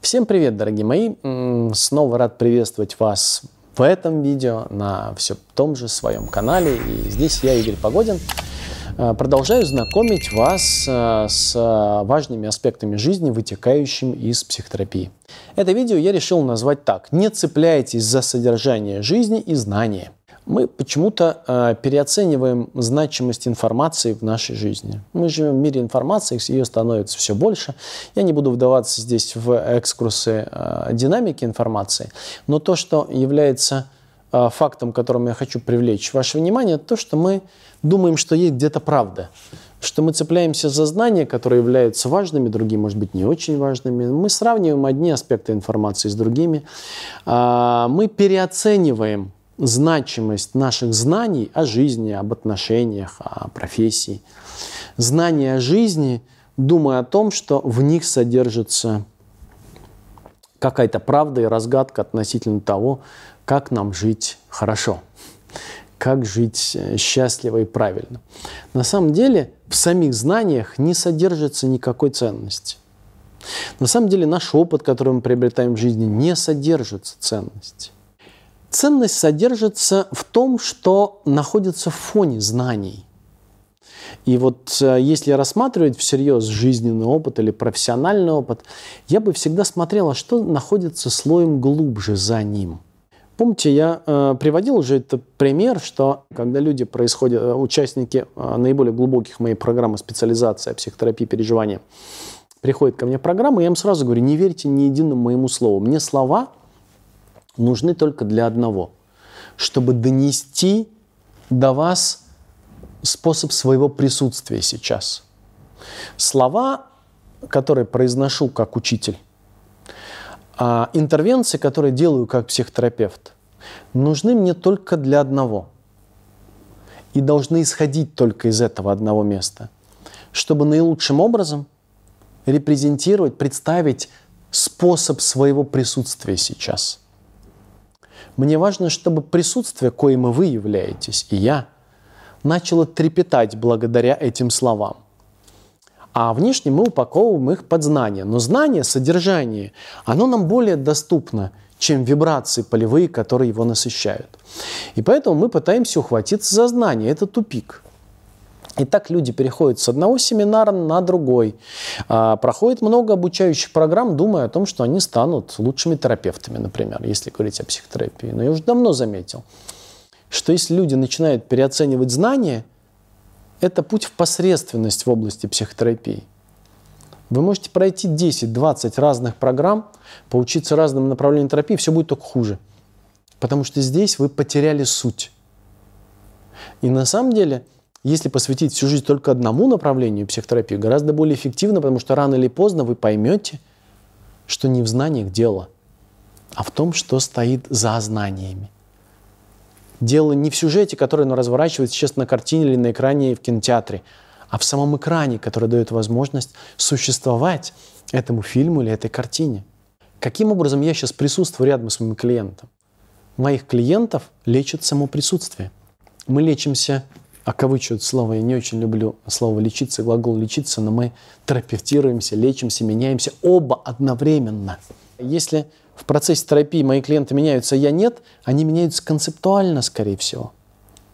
Всем привет, дорогие мои! Снова рад приветствовать вас в этом видео на все том же своем канале. И здесь я, Игорь Погодин, э, продолжаю знакомить вас э, с важными аспектами жизни, вытекающими из психотерапии. Это видео я решил назвать так «Не цепляйтесь за содержание жизни и знания». Мы почему-то э, переоцениваем значимость информации в нашей жизни. Мы живем в мире информации, ее становится все больше. Я не буду вдаваться здесь в экскурсы э, динамики информации, но то, что является э, фактом, которым я хочу привлечь ваше внимание, то, что мы думаем, что есть где-то правда что мы цепляемся за знания, которые являются важными, другие, может быть, не очень важными. Мы сравниваем одни аспекты информации с другими. Мы переоцениваем значимость наших знаний о жизни, об отношениях, о профессии. Знания о жизни, думая о том, что в них содержится какая-то правда и разгадка относительно того, как нам жить хорошо, как жить э, счастливо и правильно. На самом деле в самих знаниях не содержится никакой ценности. На самом деле наш опыт, который мы приобретаем в жизни, не содержит ценности. Ценность содержится в том, что находится в фоне знаний. И вот э, если рассматривать всерьез жизненный опыт или профессиональный опыт, я бы всегда смотрела, что находится слоем глубже за ним. Помните, я э, приводил уже этот пример, что когда люди происходят, э, участники э, наиболее глубоких моей программы специализации психотерапии переживания, приходят ко мне в программу, я им сразу говорю, не верьте ни единому моему слову. Мне слова нужны только для одного, чтобы донести до вас способ своего присутствия сейчас. Слова, которые произношу как учитель, а интервенции, которые делаю как психотерапевт, нужны мне только для одного. И должны исходить только из этого одного места, чтобы наилучшим образом репрезентировать, представить способ своего присутствия сейчас – мне важно, чтобы присутствие, коим и вы являетесь, и я, начало трепетать благодаря этим словам. А внешне мы упаковываем их под знания. Но знание, содержание, оно нам более доступно, чем вибрации полевые, которые его насыщают. И поэтому мы пытаемся ухватиться за знание. Это тупик. И так люди переходят с одного семинара на другой, а, проходят много обучающих программ, думая о том, что они станут лучшими терапевтами, например, если говорить о психотерапии. Но я уже давно заметил, что если люди начинают переоценивать знания, это путь в посредственность в области психотерапии. Вы можете пройти 10-20 разных программ, поучиться разным направлениям терапии, все будет только хуже. Потому что здесь вы потеряли суть. И на самом деле – если посвятить всю жизнь только одному направлению психотерапии, гораздо более эффективно, потому что рано или поздно вы поймете, что не в знаниях дело, а в том, что стоит за знаниями. Дело не в сюжете, который ну, разворачивается сейчас на картине или на экране в кинотеатре, а в самом экране, который дает возможность существовать этому фильму или этой картине. Каким образом я сейчас присутствую рядом с моим клиентом? Моих клиентов лечит само присутствие. Мы лечимся окавычивают слово. Я не очень люблю слово «лечиться», глагол «лечиться», но мы терапевтируемся, лечимся, меняемся оба одновременно. Если в процессе терапии мои клиенты меняются, я нет, они меняются концептуально, скорее всего.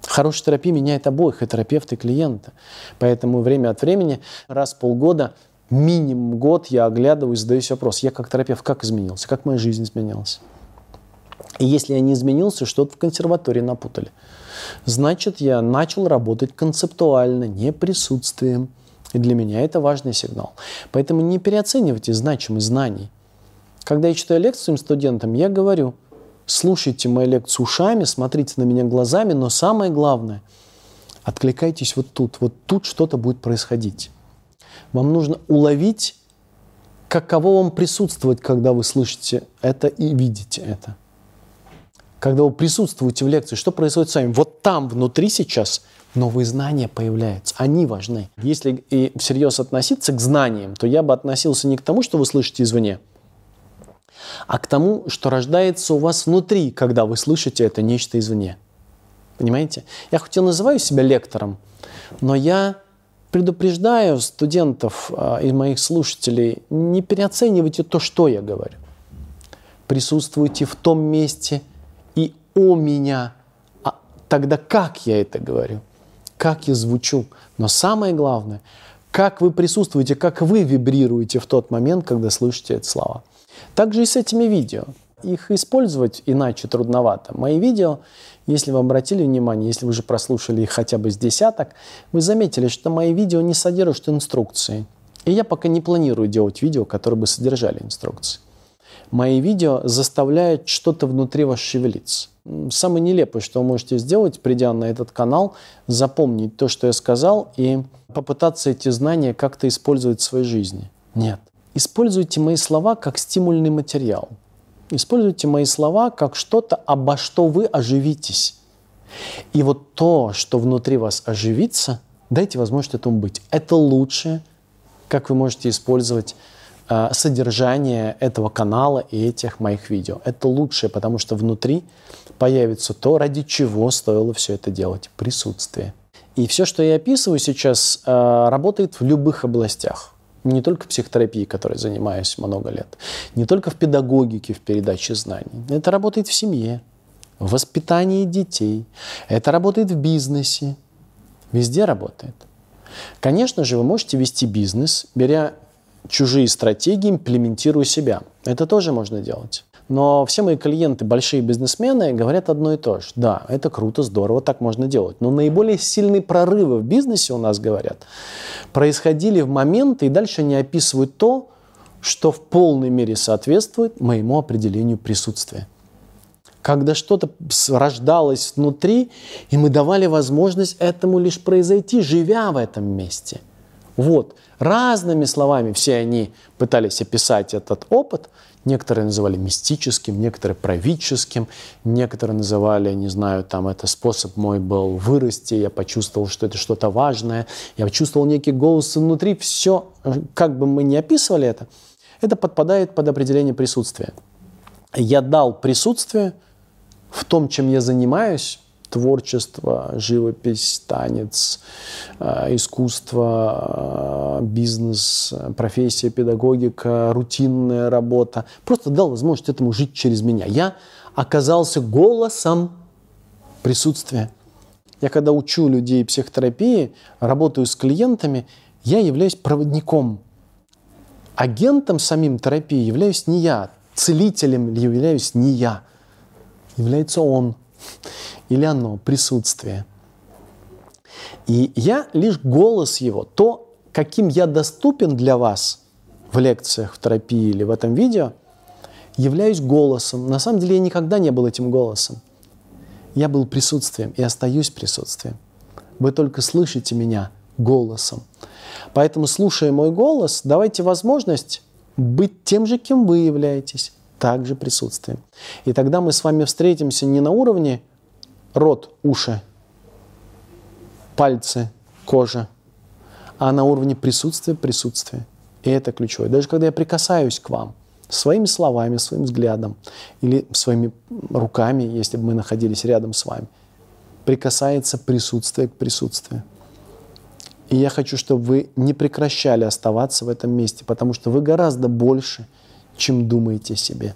Хорошая терапия меняет обоих, и терапевта, и клиента. Поэтому время от времени, раз в полгода, минимум год я оглядываюсь, задаюсь вопрос, я как терапевт как изменился, как моя жизнь изменилась. И если я не изменился, что-то в консерватории напутали. Значит, я начал работать концептуально, не присутствием. И для меня это важный сигнал. Поэтому не переоценивайте значимость знаний. Когда я читаю лекцию студентам, я говорю, слушайте мою лекцию ушами, смотрите на меня глазами, но самое главное, откликайтесь вот тут. Вот тут что-то будет происходить. Вам нужно уловить, каково вам присутствовать, когда вы слышите это и видите это когда вы присутствуете в лекции, что происходит с вами? Вот там внутри сейчас новые знания появляются. Они важны. Если и всерьез относиться к знаниям, то я бы относился не к тому, что вы слышите извне, а к тому, что рождается у вас внутри, когда вы слышите это нечто извне. Понимаете? Я хоть и называю себя лектором, но я предупреждаю студентов а, и моих слушателей, не переоценивайте то, что я говорю. Присутствуйте в том месте о меня. А тогда как я это говорю? Как я звучу? Но самое главное, как вы присутствуете, как вы вибрируете в тот момент, когда слышите эти слова. Также и с этими видео. Их использовать иначе трудновато. Мои видео, если вы обратили внимание, если вы уже прослушали их хотя бы с десяток, вы заметили, что мои видео не содержат инструкции. И я пока не планирую делать видео, которые бы содержали инструкции. Мои видео заставляют что-то внутри вас шевелиться. Самое нелепое, что вы можете сделать, придя на этот канал, запомнить то, что я сказал, и попытаться эти знания как-то использовать в своей жизни. Нет. Используйте мои слова как стимульный материал. Используйте мои слова как что-то, обо что вы оживитесь. И вот то, что внутри вас оживится, дайте возможность этому быть. Это лучшее, как вы можете использовать э, содержание этого канала и этих моих видео. Это лучшее, потому что внутри появится то, ради чего стоило все это делать – присутствие. И все, что я описываю сейчас, э, работает в любых областях не только в психотерапии, которой занимаюсь много лет, не только в педагогике, в передаче знаний. Это работает в семье, в воспитании детей, это работает в бизнесе, везде работает. Конечно же, вы можете вести бизнес, беря чужие стратегии, имплементируя себя. Это тоже можно делать. Но все мои клиенты, большие бизнесмены, говорят одно и то же. Да, это круто, здорово, так можно делать. Но наиболее сильные прорывы в бизнесе у нас, говорят, происходили в моменты, и дальше они описывают то, что в полной мере соответствует моему определению присутствия. Когда что-то рождалось внутри, и мы давали возможность этому лишь произойти, живя в этом месте. Вот, разными словами все они пытались описать этот опот, Некоторые называли мистическим, некоторые правительским, некоторые называли, не знаю, там это способ мой был вырасти, я почувствовал, что это что-то важное, я почувствовал некий голос внутри, все, как бы мы ни описывали это, это подпадает под определение присутствия. Я дал присутствие в том, чем я занимаюсь, творчество, живопись, танец, э, искусство, э, бизнес, профессия, педагогика, рутинная работа. Просто дал возможность этому жить через меня. Я оказался голосом присутствия. Я когда учу людей психотерапии, работаю с клиентами, я являюсь проводником. Агентом самим терапии являюсь не я, целителем являюсь не я, является он или оно, присутствие. И я лишь голос его, то, каким я доступен для вас в лекциях, в терапии или в этом видео, являюсь голосом. На самом деле я никогда не был этим голосом. Я был присутствием и остаюсь присутствием. Вы только слышите меня голосом. Поэтому, слушая мой голос, давайте возможность быть тем же, кем вы являетесь, также присутствием. И тогда мы с вами встретимся не на уровне рот, уши, пальцы, кожа, а на уровне присутствия, присутствия. И это ключевое. Даже когда я прикасаюсь к вам, своими словами, своим взглядом или своими руками, если бы мы находились рядом с вами, прикасается присутствие к присутствию. И я хочу, чтобы вы не прекращали оставаться в этом месте, потому что вы гораздо больше, чем думаете о себе.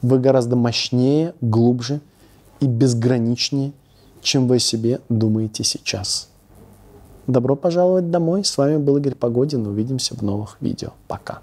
Вы гораздо мощнее, глубже – и безграничнее, чем вы о себе думаете сейчас. Добро пожаловать домой. С вами был Игорь Погодин. Увидимся в новых видео. Пока.